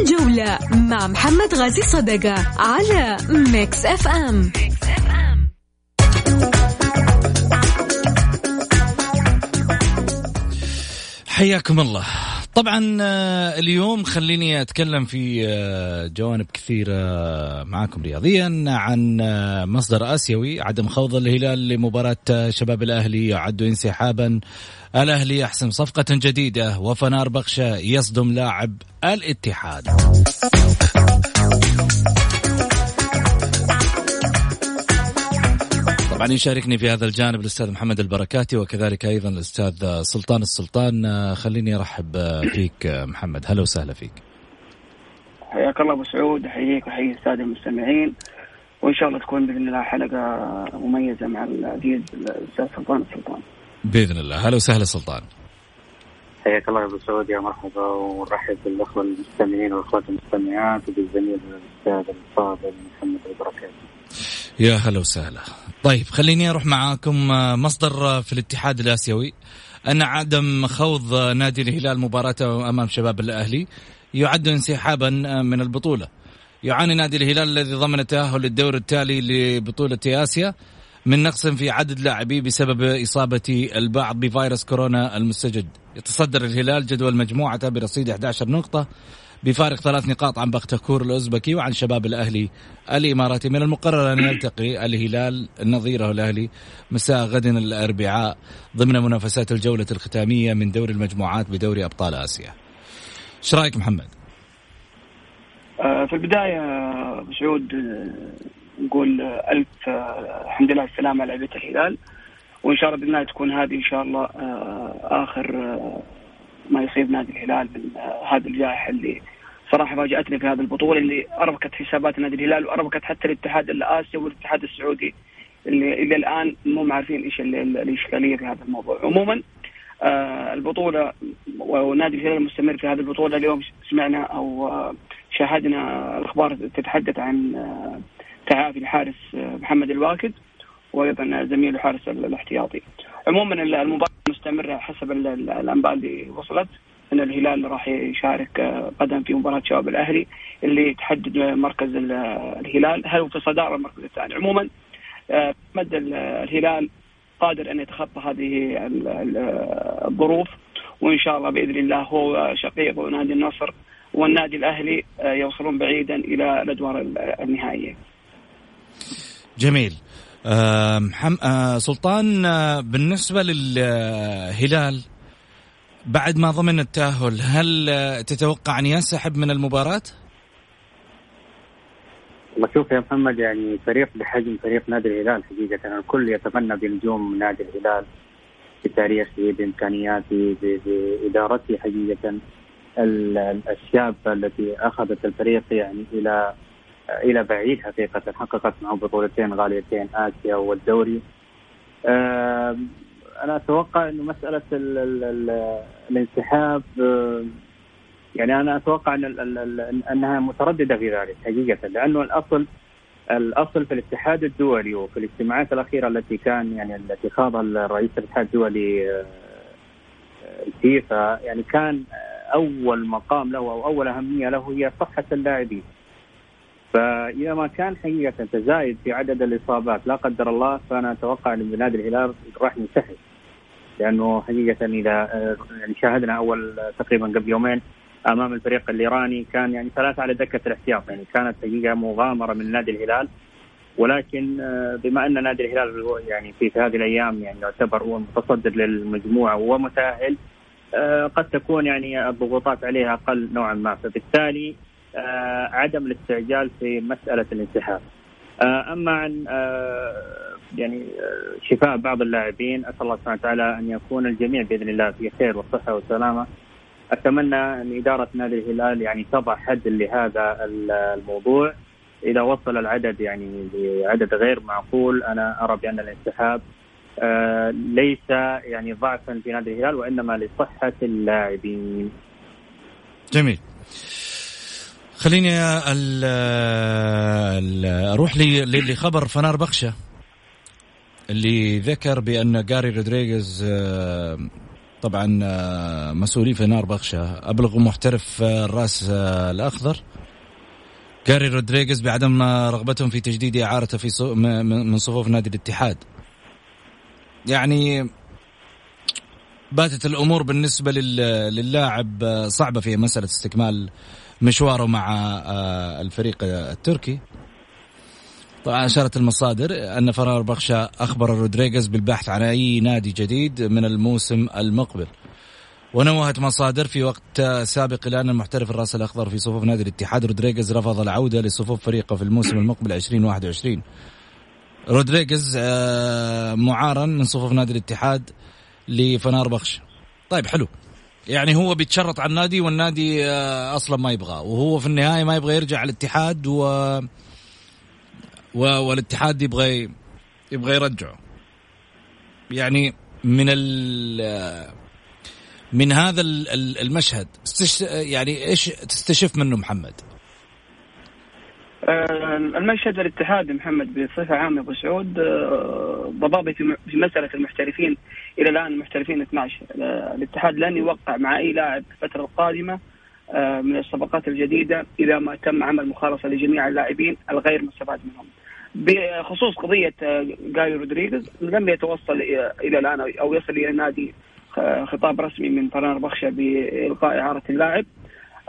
الجولة مع محمد غازي صدقة على ميكس اف ام حياكم الله. طبعا آه، اليوم خليني أتكلم في آه، جوانب كثيرة معاكم رياضيا عن آه، مصدر آسيوي عدم خوض الهلال لمباراة شباب الأهلي يعد انسحابا. الأهلي يحسم صفقة جديدة وفنار بخشة يصدم لاعب الاتحاد. طبعا يشاركني في هذا الجانب الأستاذ محمد البركاتي وكذلك أيضا الأستاذ سلطان السلطان. خليني أرحب فيك محمد. هلا وسهلا فيك. حياك الله أبو سعود. أحييك وأحيي السادة المستمعين. وإن شاء الله تكون بإذن الله حلقة مميزة مع العزيز الأستاذ سلطان السلطان. بإذن الله. هلا وسهلا سلطان. حياك الله يا أبو سعود. يا مرحبا. ونرحب بالأخوة المستمعين والأخوات المستمعات وبالزميل الأستاذ الفاضل محمد البركاتي. يا هلا وسهلا. طيب خليني أروح معاكم آه، مصدر آه، في الاتحاد الآسيوي. أن عدم خوض آه، نادي الهلال مباراته أمام شباب الأهلي يعد انسحابا من البطولة. يعاني نادي الهلال الذي ضمن التاهل للدور التالي لبطولة آسيا من نقص في عدد لاعبيه بسبب إصابة البعض بفيروس كورونا المستجد. يتصدر الهلال جدول مجموعته برصيد 11 نقطة بفارق ثلاث نقاط عن بختكور الأوزبكي وعن شباب الأهلي الإماراتي. من المقرر أن يلتقي الهلال نظيره الأهلي مساء غد الأربعاء ضمن منافسات الجولة الختامية من دوري المجموعات بدوري أبطال آسيا. إيش رأيك محمد؟ آه، في البداية سعود آه، نقول ألف آه، الحمد لله السلامة على لعبة الهلال. وإن شاء الله بإذن الله تكون هذه إن شاء الله آخر ما يصيب نادي الهلال من هذه الجائحة اللي صراحة فاجأتني في هذه البطولة اللي أربكت حسابات نادي الهلال وأربكت حتى الاتحاد الآسيوي والاتحاد السعودي اللي إلى الآن مو عارفين إيش الإشكالية في هذا الموضوع. عموما آه البطولة ونادي الهلال مستمر في هذه البطولة. اليوم سمعنا أو آه شاهدنا الأخبار تتحدث عن آه تعافي الحارس آه، محمد الواكد وأيضا زميله حارس الاحتياطي. عموما المباراة مستمرة حسب الأنباء اللي وصلت إن الهلال راح يشارك آه، غدا في مباراة شباب الأهلي اللي تحدد مركز الهلال هل هو في صداره المركز الثاني عموما آه، مد الهلال قادر أن يتخطى هذه الظروف وإن شاء الله بإذن الله هو شقيق نادي النصر والنادي الأهلي آه، يوصلون بعيدا إلى الأدوار النهائية. جميل. آه محم... آه سلطان آه بالنسبة للهلال بعد ما ضمن التأهل هل تتوقع أن ينسحب من المباراة؟ والله شوف يا محمد يعني فريق بحجم فريق نادي الهلال حقيقة الكل يتمنى بنجوم نادي الهلال بتاريخه بإمكانياته بإدارته حقيقة الشابة التي أخذت الفريق يعني إلى إلى بعيد حقيقة حققت معه بطولتين غاليتين آسيا والدوري. أنا أتوقع إنه مسألة ال ال ال الانسحاب يعني أنا أتوقع إن أنها مترددة في ذلك حقيقة لأنه الاصل الأصل في الاتحاد الدولي وفي الاجتماعات الأخيرة التي كان يعني التي خاضها الرئيس الاتحاد الدولي الفيفا يعني كان أول مقام له أو أول أهمية له هي صحة اللاعبين. فإذا ما كان حقيقة تزايد في عدد الإصابات لا قدر الله فأنا أتوقع أن نادي الهلال راح ينسحب. لأنه حقيقة إذا يعني شاهدنا أول تقريبا قبل يومين أمام الفريق الإيراني كان يعني ثلاثة على دكة الاحتياط. يعني كانت حقيقة مغامرة من نادي الهلال. ولكن بما أن نادي الهلال يعني في, هذه الأيام يعني يعتبر هو المتصدر للمجموعة ومتأهل قد تكون يعني الضغوطات عليه أقل نوعا ما. فبالتالي آه، عدم الاستعجال في مسألة الانسحاب. آه، أما عن آه، يعني شفاء بعض اللاعبين أسأل الله سبحانه وتعالى أن يكون الجميع بإذن الله في خير وصحه وسلامه. أتمنى أن إدارة نادي الهلال يعني تضع حد لهذا الموضوع. إذا وصل العدد يعني لعدد غير معقول أنا أرى بأن الانسحاب ليس يعني ضعفا في نادي الهلال وإنما لصحة اللاعبين. جميل. خليني ال ال أروح لخبر فنار بخشة. اللي ذكر بأن جاري رودريغيز آه، طبعا آه، مسؤولين فنار بخشة. أبلغوا محترف آه، الرأس الأخضر. جاري رودريغيز بعدم رغبتهم في تجديد إعارته في من صفوف نادي الاتحاد. يعني باتت الأمور بالنسبة للاعب صعبة في مسألة استكمال مشواره مع الفريق التركي. طبعا أشارت المصادر أن فنار بخشة أخبر رودريغيز بالبحث عن أي نادي جديد من الموسم المقبل. ونوهت مصادر في وقت سابق إلى أن المحترف الرأس الأخضر في صفوف نادي الاتحاد رودريغيز رفض العودة لصفوف فريقه في الموسم المقبل 2021 رودريغيز آه، معارا من صفوف نادي الاتحاد لفنار بخش. طيب حلو. يعني هو بيتشرط على النادي والنادي آه، أصلا ما يبغاه وهو في النهاية ما يبغى يرجع الاتحاد و والاتحاد يبغى يبغى يرجعه يعني من ال من هذا المشهد يعني إيش تستشف منه محمد؟ آه، المشهد الاتحاد محمد بصفة عامة أبو سعود آه، ضبابي في مسألة المحترفين. إلى الآن المحترفين 12 آه، الاتحاد لن يوقع مع أي لاعب الفترة القادمة من الصفقات الجديدة إذا ما تم عمل مخالصه لجميع اللاعبين الغير مستفاد منهم. بخصوص قضية جاي رودريغيز لم يتوصل إلى الآن أو يصل إلى النادي خطاب رسمي من فرنار بخشة بإلقاء إعارة اللاعب. آه،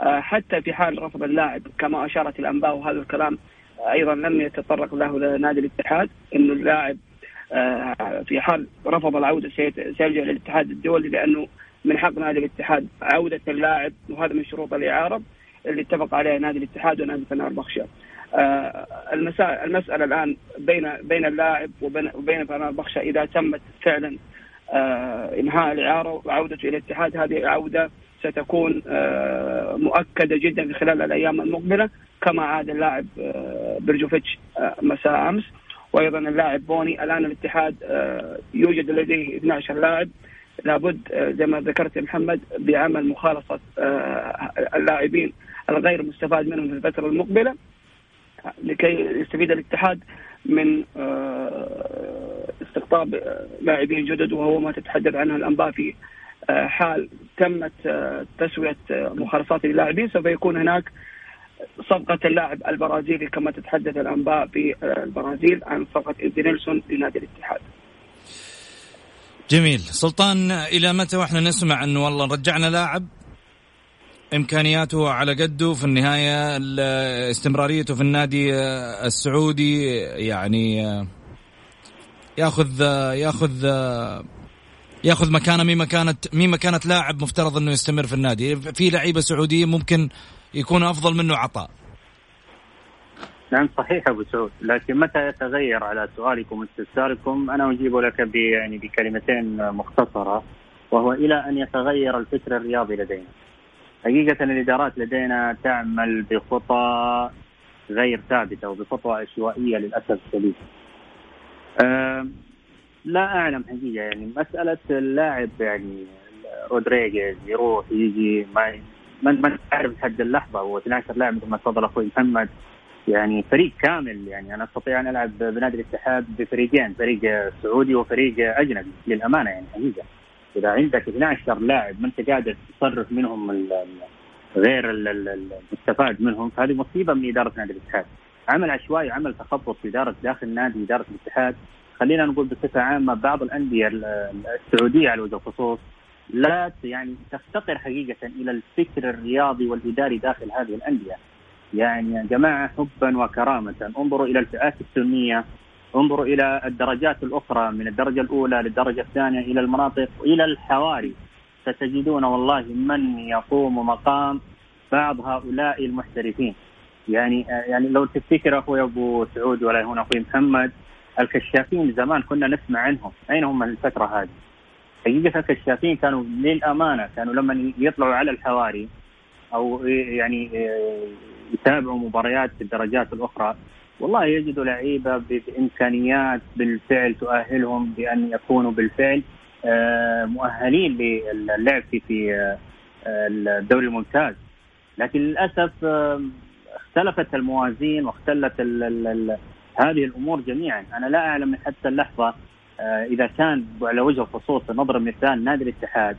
حتى في حال رفض اللاعب كما أشارت الأنباء وهذا الكلام أيضا لم يتطرق له نادي الاتحاد أنه اللاعب آه، في حال رفض العودة سيلجأ للاتحاد الدولي لأنه من حق نادي الاتحاد عودة اللاعب وهذا من شروط الإعارة اللي اتفق عليها نادي الاتحاد ونادي فنار بخشة آه، المسألة الآن بين بين اللاعب وبين وبين فنار بخشة إذا تمت فعلا آه، إنهاء الإعارة وعودته إلى الاتحاد هذه عودة ستكون آه، مؤكدة جدا خلال الأيام المقبلة كما عاد اللاعب آه، برجوفيتش مساء أمس. وأيضا اللاعب بوني الآن الاتحاد يوجد لديه 12 لاعب. لابد زي ما ذكرت يا محمد بعمل مخالصه اللاعبين الغير مستفاد منهم في الفترة المقبلة لكي يستفيد الاتحاد من استقطاب لاعبين جدد وهو ما تتحدث عنه الأنباء في آه، حال تمت آه، تسوية آه، مخالصات اللاعبين سوف يكون هناك صفقة اللاعب البرازيلي كما تتحدث الأنباء في البرازيل عن صفقة إيدي نيلسون لنادي الاتحاد. جميل. سلطان إلى متى وإحنا نسمع أنه والله رجعنا لاعب؟ إمكانياته على قده في النهاية استمراريته في النادي السعودي يعني ياخذ ياخذ ياخذ مكانه مين مكانه مين مكانة لاعب مفترض إنه يستمر في النادي في لعيبة سعوديين ممكن يكون أفضل منه عطاء نعم صحيح أبو سعود لكن متى يتغير على سؤالكم واستفساركم أنا أجيب لك ب يعني بكلمتين مختصرة وهو إلى أن يتغير الفكر الرياضي لدينا. حقيقة الإدارات لدينا تعمل بخطى غير ثابتة وبخطى عشوائية للأسف الشديد. لا أعلم حقيقة يعني مسألة اللاعب يعني رودريجيز يروح يجي ما ما ما تعرف لحد اللحظة هو 12 لاعب مثل ما تفضل أخوي محمد. يعني فريق كامل يعني أنا أستطيع أن ألعب بنادي الاتحاد بفريقين فريق سعودي وفريق أجنبي للأمانة يعني حقيقة. إذا عندك 12 لاعب ما أنت قادر تصرف منهم غير المستفاد منهم فهذه مصيبة من إدارة نادي الاتحاد. عمل عشوائي عمل تخبط في إدارة داخل نادي إدارة الاتحاد. خلينا نقول بصفة عامة بعض الأندية السعودية على وجه الخصوص لا يعني تفتقر حقيقة إلى الفكر الرياضي والإداري داخل هذه الأندية. يعني يا جماعة حبا وكرامة. انظروا إلى الفئات السنية انظروا إلى الدرجات الأخرى من الدرجة الأولى للدرجة الثانية إلى المناطق إلى الحواري. ستجدون والله من يقوم مقام بعض هؤلاء المحترفين. يعني يعني لو تفتكر أخوي أبو سعود ولا هنا أخوي محمد الكشافين زمان كنا نسمع عنهم أين هم الفترة هذه؟ حقيقة الكشافين كانوا للأمانة كانوا لما يطلعوا على الحواري أو يعني آه، يتابعوا مباريات في الدرجات الأخرى والله يجدوا لعيبة بإمكانيات بالفعل تؤهلهم بأن يكونوا بالفعل آه، مؤهلين للعب في في آه، الدوري الممتاز لكن للأسف اختلفت الموازين واختلت هذه الأمور جميعا، أنا لا أعلم حتى اللحظة آه، إذا كان على وجه الخصوص نضرب مثال نادي الاتحاد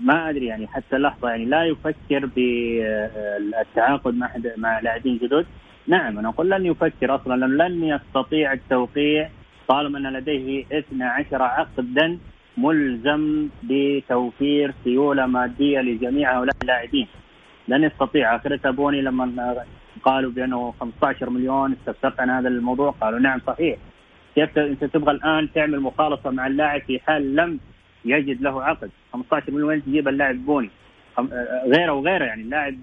ما أدري يعني حتى لحظه يعني لا يفكر بالتعاقد مع مع لاعبين جدد. نعم أنا أقول لن يفكر أصلا لن يستطيع التوقيع طالما أن لديه 12 عقدا ملزم بتوفير سيولة مادية لجميع هؤلاء اللاعبين. لن يستطيع. اخرتها بوني لما قالوا بأنه 15 مليون استفسرت عن هذا الموضوع قالوا نعم صحيح. كيف أنت تبغى الآن تعمل مخالصة مع اللاعب في حال لم يجد له عقد؟ 15 مليون وين تجيب اللاعب بوني. غيره وغيره يعني اللاعب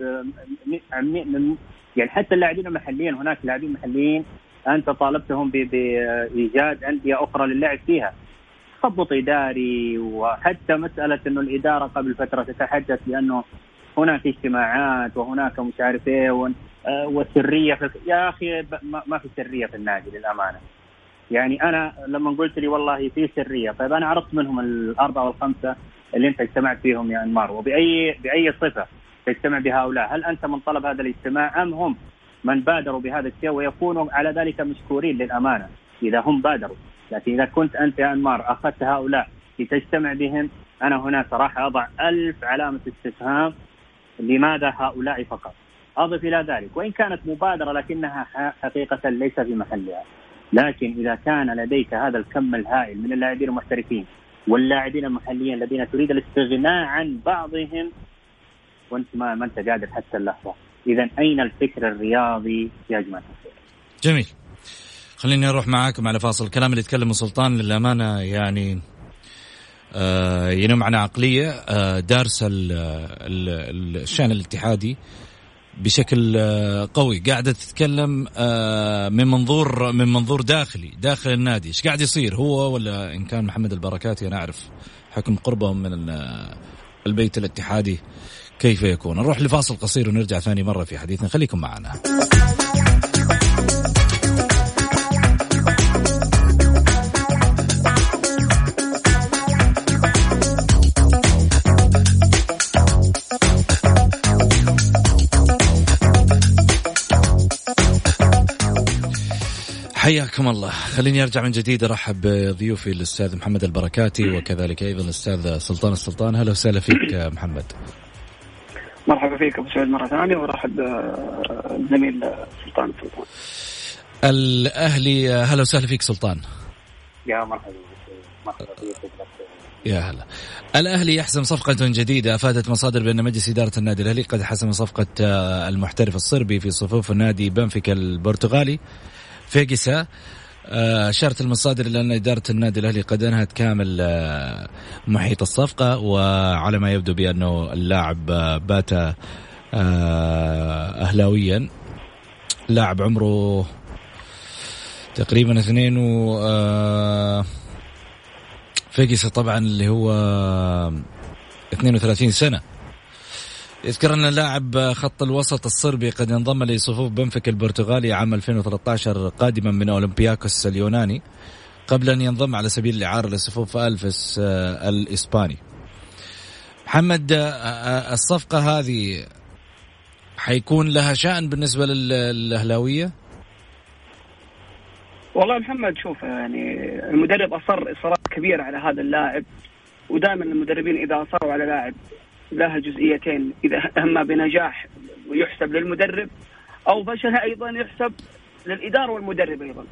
يعني حتى اللاعبين المحليين هناك لاعبين محليين أنت طالبتهم بإيجاد أندية أخرى للعب فيها. تخبط إداري وحتى مسألة إنه الإدارة قبل فترة تتحدث بأنه هناك اجتماعات وهناك مش عارف إيه آه، والسرية في يا أخي ما في سرية في النادي للأمانة. يعني أنا لما قلت لي والله في سرية طيب أنا عرفت منهم الأربعة والخمسة اللي أنت اجتمعت فيهم يا أنمار وباي بأي صفة تجتمع بهؤلاء؟ هل أنت من طلب هذا الاجتماع أم هم من بادروا بهذا الشيء ويكونوا على ذلك مشكورين للأمانة؟ إذا هم بادروا. لكن إذا كنت أنت يا أنمار أخذت هؤلاء لتجتمع بهم أنا هنا صراحة أضع ألف علامة استفهام لماذا هؤلاء فقط. أضف إلى ذلك. وإن كانت مبادرة لكنها حقيقة ليس في محلها. لكن إذا كان لديك هذا الكم الهائل من اللاعبين المحترفين واللاعبين المحليين الذين تريد الاستغناء عن بعضهم وأنت ما, ما أنت قادر حتى اللحظة. اذا أين الفكر الرياضي يا جماعة؟ جميل. خليني أروح معاكم على فاصل الكلام اللي يتكلمه سلطان للأمانة يعني آه ينم عن عقلية آه دارسه الشأن الاتحادي بشكل آه قوي. قاعدة تتكلم آه من منظور من منظور داخلي داخل النادي. إيش قاعد يصير هو ولا إن كان محمد البركاتي؟ أنا أعرف حكم قربهم من آه، البيت الاتحادي كيف يكون. نروح لفاصل قصير ونرجع ثاني مرة في حديثنا. خليكم معنا. حياكم الله. خليني أرجع من جديد أرحب بضيوفي الأستاذ محمد البركاتي وكذلك أيضا الأستاذ سلطان السلطان. أهلا وسهلا فيك محمد. مرحبا فيك أبو سعود مرة ثانية وأرحب بالزميل سلطان سلطان الأهلي أهلا وسهلا فيك سلطان. يا مرحبا مرحبا يا هلا. الأهلي يحسم صفقة جديدة أفادت مصادر بأن مجلس إدارة النادي الأهلي قد حسم صفقة المحترف الصربي في صفوف النادي بنفيكا البرتغالي. فيجيسا آه، أشارت المصادر إلى أن إدارة النادي الأهلي قد أنهت كامل آه، محيط الصفقة وعلى ما يبدو بأنه اللاعب آه، بات أهلاويا. لاعب عمره تقريبا اثنين و فيجيسا طبعا اللي هو 32 سنة. يذكر أن لاعب خط الوسط الصربي قد انضم لصفوف بنفيك البرتغالي عام 2013 قادما من أولمبياكوس اليوناني قبل أن ينضم على سبيل الإعارة لصفوف ألفس آه، الإسباني محمد آه، آه، الصفقة هذه حيكون لها شأن بالنسبة للأهلاوية؟ والله محمد شوف يعني المدرب أصر إصرار كبير على هذا اللاعب ودائما المدربين إذا أصروا على لاعب لها جزئيتين إذا اما بنجاح يحسب للمدرب أو فشل أيضا يحسب للإدارة والمدرب أيضا.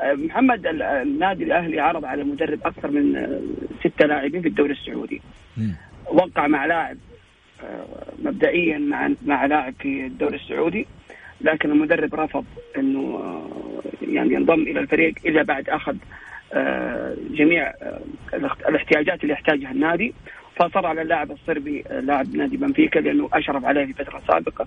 آه، محمد النادي الأهلي عرض على المدرب أكثر من آه، ستة لاعبين في الدوري السعودي. وقع مع لاعب آه، مبدئيا مع مع لاعب في الدوري السعودي لكن المدرب رفض إنه يعني ينضم إلى الفريق إلا بعد أخذ جميع الاحتياجات اللي يحتاجها النادي فصر على اللاعب الصربي لاعب نادي بنفيكا لأنه أشرف عليه في فترة سابقة.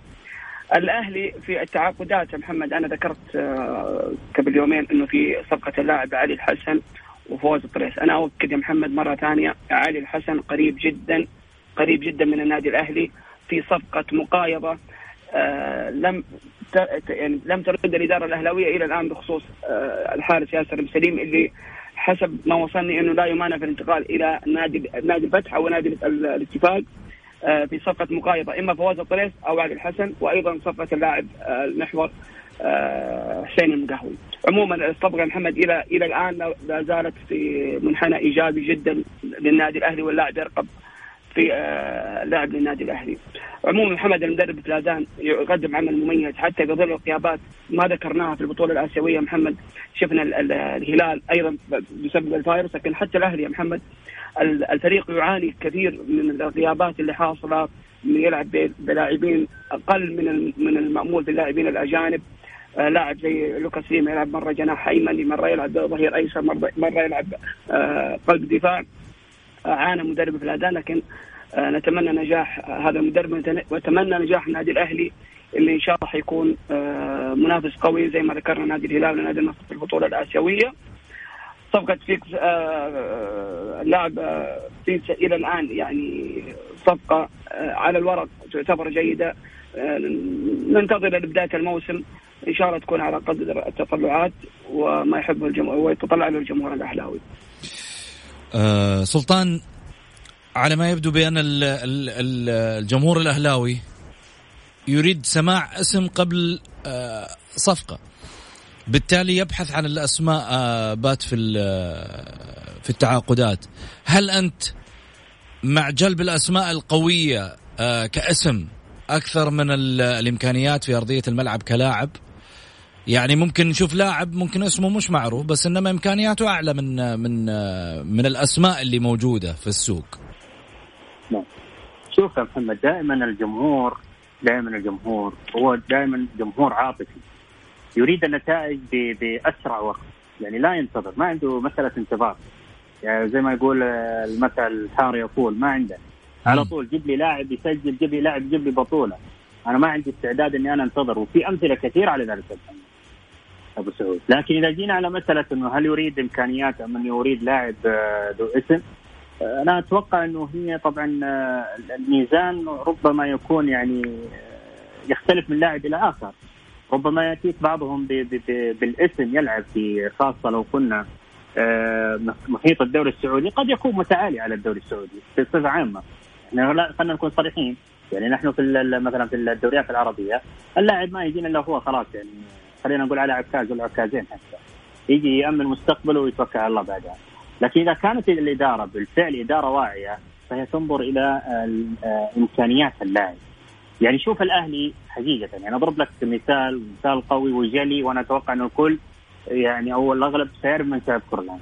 الأهلي في التعاقدات محمد أنا ذكرت آه، قبل يومين إنه في صفقة اللاعب علي الحسن وفوز الطريس، أنا أؤكد يا محمد مرة ثانية علي الحسن قريب جدا قريب جدا من النادي الأهلي في صفقة مقايضة آه لم يعني لم ترد الإدارة الأهلاوية إلى الآن بخصوص آه الحارس ياسر سليم اللي حسب ما وصلني إنه لا يمانع في الانتقال إلى نادي نادي الفتح أو نادي الاتفاق آه، في صفقه مقايضة إما فواز الطريس أو علي الحسن وأيضا صفقه اللاعب آه، المحور آه، حسين المقهوي. عموما الصفقه محمد إلى إلى الآن لا زالت في منحنى إيجابي جدا للنادي الأهلي واللاعب يرقب في آه، لاعب للنادي الأهلي. عموما محمد المدرب فلادان يقدم عمل مميز حتى بظل الغيابات ما ذكرناها في البطولة الآسيوية محمد. شفنا الهلال أيضا بسبب الفايروس لكن حتى الأهلي يا محمد الفريق يعاني كثير من الغيابات اللي حاصلة يلعب بلاعبين أقل من من المأمول باللاعبين الأجانب. آه لاعب زي لوكاس ليما يلعب مرة جناح أيمن مرة يلعب ظهير أيسر مرة يلعب آه قلب دفاع. عانى مدرب في الاداء لكن آه نتمنى نجاح هذا المدرب ونتمنى نجاح النادي الأهلي اللي إن شاء الله حيكون آه منافس قوي زي ما ذكرنا نادي الهلال ونادي النصر في البطولة الآسيوية. صفقة فيكس اللاعب آه، فيكس إلى الآن يعني صفقة على الورق تعتبر جيدة. ننتظر لبداية الموسم إن شاء الله تكون على قدر التطلعات وما يحبه الجمهور ويتطلع له الجمهور الأهلاوي. أه سلطان على ما يبدو بأن الجمهور الأهلاوي يريد سماع اسم قبل صفقة. بالتالي يبحث عن الأسماء آه، بات في آه، في التعاقدات. هل أنت مع جلب الأسماء القوية آه، كاسم أكثر من الإمكانيات في أرضية الملعب كلاعب؟ يعني ممكن نشوف لاعب ممكن اسمه مش معروف بس إنما إمكانياته أعلى من من من الأسماء اللي موجودة في السوق. نعم. شوف يا محمد دائما الجمهور دائما الجمهور هو دائما جمهور عاطفي. يريد النتائج بأسرع وقت. يعني لا ينتظر ما عنده مسألة انتظار. يعني زي ما يقول المثل الحار يقول ما عنده. على طول جيب لي لاعب يسجل جيب لي لاعب جيب لي بطولة. أنا ما عندي استعداد إني أنا أنتظر. وفي أمثلة كثيرة على ذلك أبو سعود. لكن إذا جينا على مسألة إنه هل يريد إمكانيات أم انه يريد لاعب آه، ذو اسم آه، أنا أتوقع إنه هي طبعا آه، الميزان ربما يكون يعني يختلف من لاعب إلى آخر. ربما يأتيك بعضهم بالاسم يلعب في خاصة لو كنا آه، محيط الدوري السعودي. قد يكون متعالي على الدوري السعودي بصفة عامة. إحنا خلينا نكون صريحين. يعني نحن في مثلا في الدوريات العربية اللاعب ما يجينا إلا هو خلاص يعني. خلينا نقول على عكاز ولا عكازين حتى. يجي يأمن مستقبله ويتوكل على الله بعدها. لكن إذا كانت الإدارة بالفعل إدارة واعية فهي تنظر إلى آه، إمكانيات اللاعب. يعني شوف الأهلي حقيقة يعني أضرب لك مثال مثال قوي وجلي وأنا أتوقع إنه الكل يعني أو الأغلب سيعرف من سيذكر الان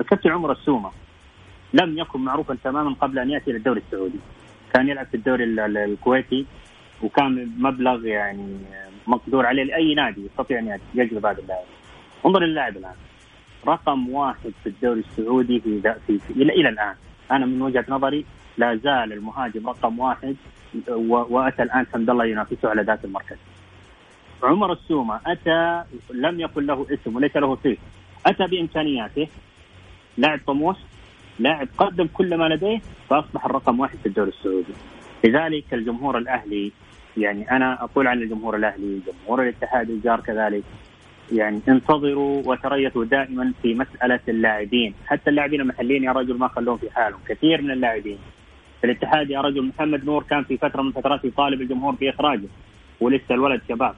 الكابتن عمر السومة لم يكن معروفا تماما قبل أن يأتي إلى الدوري السعودي. كان يلعب في الدوري الكويتي وكان مبلغ يعني مقدور عليه لأي نادي يستطيع أن يجذب هذا اللاعب. انظر للاعب الآن. رقم واحد في الدوري السعودي في, في, في إلى إلى الآن. أنا من وجهة نظري لا زال المهاجم رقم واحد وأتى الآن حمد الله ينافسه على ذات المركز. عمر السومة أتى لم يكن له اسم وليس له صيت أتى بإمكانياته. لاعب طموح لاعب قدم كل ما لديه فأصبح الرقم واحد في الدوري السعودي. لذلك الجمهور الأهلي يعني أنا أقول عن الجمهور الأهلي جمهور الاتحاد الجار كذلك. يعني انتظروا وتريثوا دائما في مسألة اللاعبين، حتى اللاعبين المحليين يا رجل ما خلوهم في حالهم، كثير من اللاعبين. الاتحاد يا رجل محمد نور كان في فترة من الفترات يطالب الجمهور بإخراجه ولسه الولد شباب.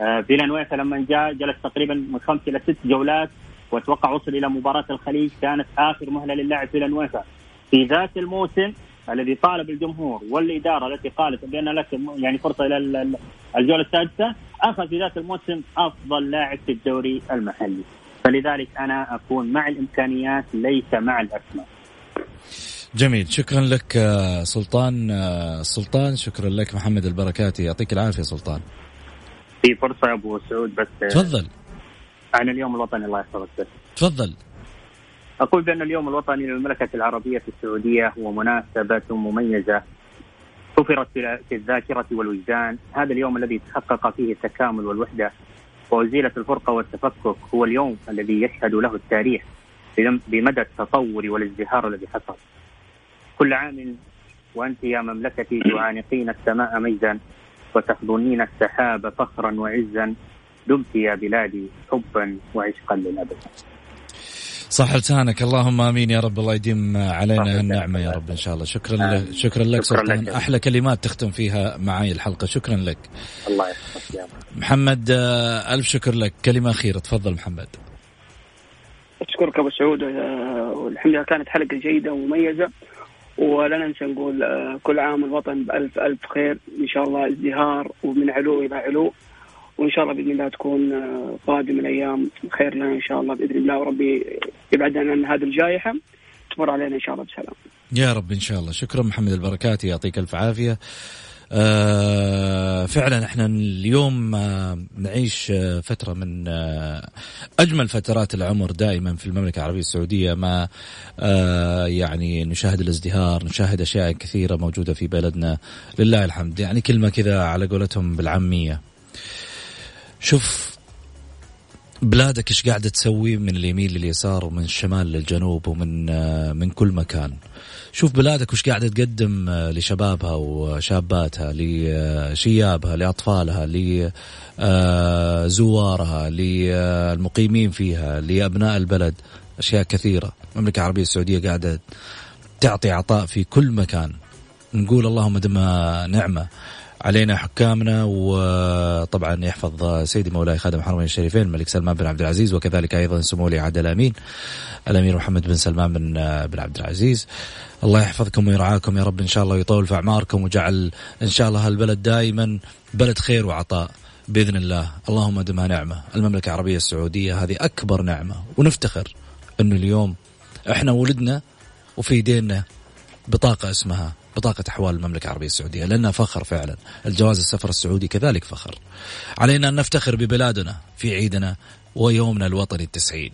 آه فيلانويفا لما جاء جلس تقريبا من خمس إلى ست جولات واتوقع وصل إلى مباراة الخليج كانت آخر مهلة للاعب فيلانويفا في ذات الموسم الذي طالب الجمهور والإدارة التي قالت بأن لك يعني فرصة إلى الجولة السادسة أخذ في ذات الموسم أفضل لاعب في الدوري المحلي. فلذلك أنا أكون مع الإمكانيات ليس مع الأسماء. جميل. شكرا لك آه، سلطان آه، سلطان. شكرا لك محمد البركاتي. يعطيك العافية سلطان. في فرصة أبو سعود بس آه، تفضل. عن اليوم الوطني الله يحفظك. تفضل. أقول بأن اليوم الوطني للمملكة العربية السعودية هو مناسبة مميزة. حفرت في الذاكرة والوجدان. هذا اليوم الذي تحقق فيه التكامل والوحدة. وأزيلت الفرقة والتفكك. هو اليوم الذي يشهد له التاريخ بمدى التطور والازدهار الذي حصل. كل عام وأنت يا مملكتي تعانقين السماء مجدا وتحضنين السحاب فخرا وعزا. دمت يا بلادي حبا وعشقا للأبد. صح لسانك اللهم آمين يا رب. الله يديم علينا النعمة يا رب إن شاء الله. شكرا لك شكرا لك. سلطان. أحلى كلمات تختم فيها معي الحلقة. شكرا لك. الله يحفظك محمد آه، ألف شكر لك. كلمة أخيرة. تفضل محمد. أشكرك أبو سعود. والحمد لله كانت حلقة جيدة ومميزة. ولا ننسى نقول آه، كل عام الوطن بألف ألف خير. إن شاء الله ازدهار ومن علو إلى علو. وإن شاء الله بإذن الله تكون آه، قادم الأيام خير لنا إن شاء الله بإذن الله وربي يبعد عن هذه الجائحة تمر علينا إن شاء الله بسلام. يا رب إن شاء الله. شكرا محمد البركاتي يعطيك ألف عافية. آه فعلا إحنا اليوم آه نعيش آه فترة من أجمل فترات العمر دائما في المملكة العربية السعودية ما يعني نشاهد الازدهار نشاهد أشياء كثيرة موجودة في بلدنا. لله الحمد. يعني كلمة كذا على قولتهم بالعامية. شوف بلادك إيش قاعدة تسوي من اليمين لليسار ومن الشمال للجنوب ومن آه من كل مكان. شوف بلادك وش قاعدة تقدم آه، لشبابها وشاباتها لشيابها لأطفالها لزوارها للمقيمين فيها لأبناء البلد. أشياء كثيرة. المملكة العربية السعودية قاعدة تعطي عطاء في كل مكان. نقول اللهم دم نعمة. علينا حكامنا وطبعا يحفظ سيدي مولاي خادم الحرمين الشريفين الملك سلمان بن عبد العزيز وكذلك أيضا سمو ولي عهد الامين الأمير محمد بن سلمان بن بن عبد العزيز. الله يحفظكم ويرعاكم يا رب إن شاء الله ويطول في أعماركم وجعل إن شاء الله هالبلد دائما بلد خير وعطاء بإذن الله. اللهم دمها نعمة. المملكة العربية السعودية هذه أكبر نعمة ونفتخر إنه اليوم إحنا ولدنا وفي إيدينا بطاقة اسمها بطاقة أحوال المملكة العربية السعودية لأنها فخر فعلا. الجواز السفر السعودي كذلك فخر. علينا أن نفتخر ببلادنا في عيدنا ويومنا الوطني التسعين.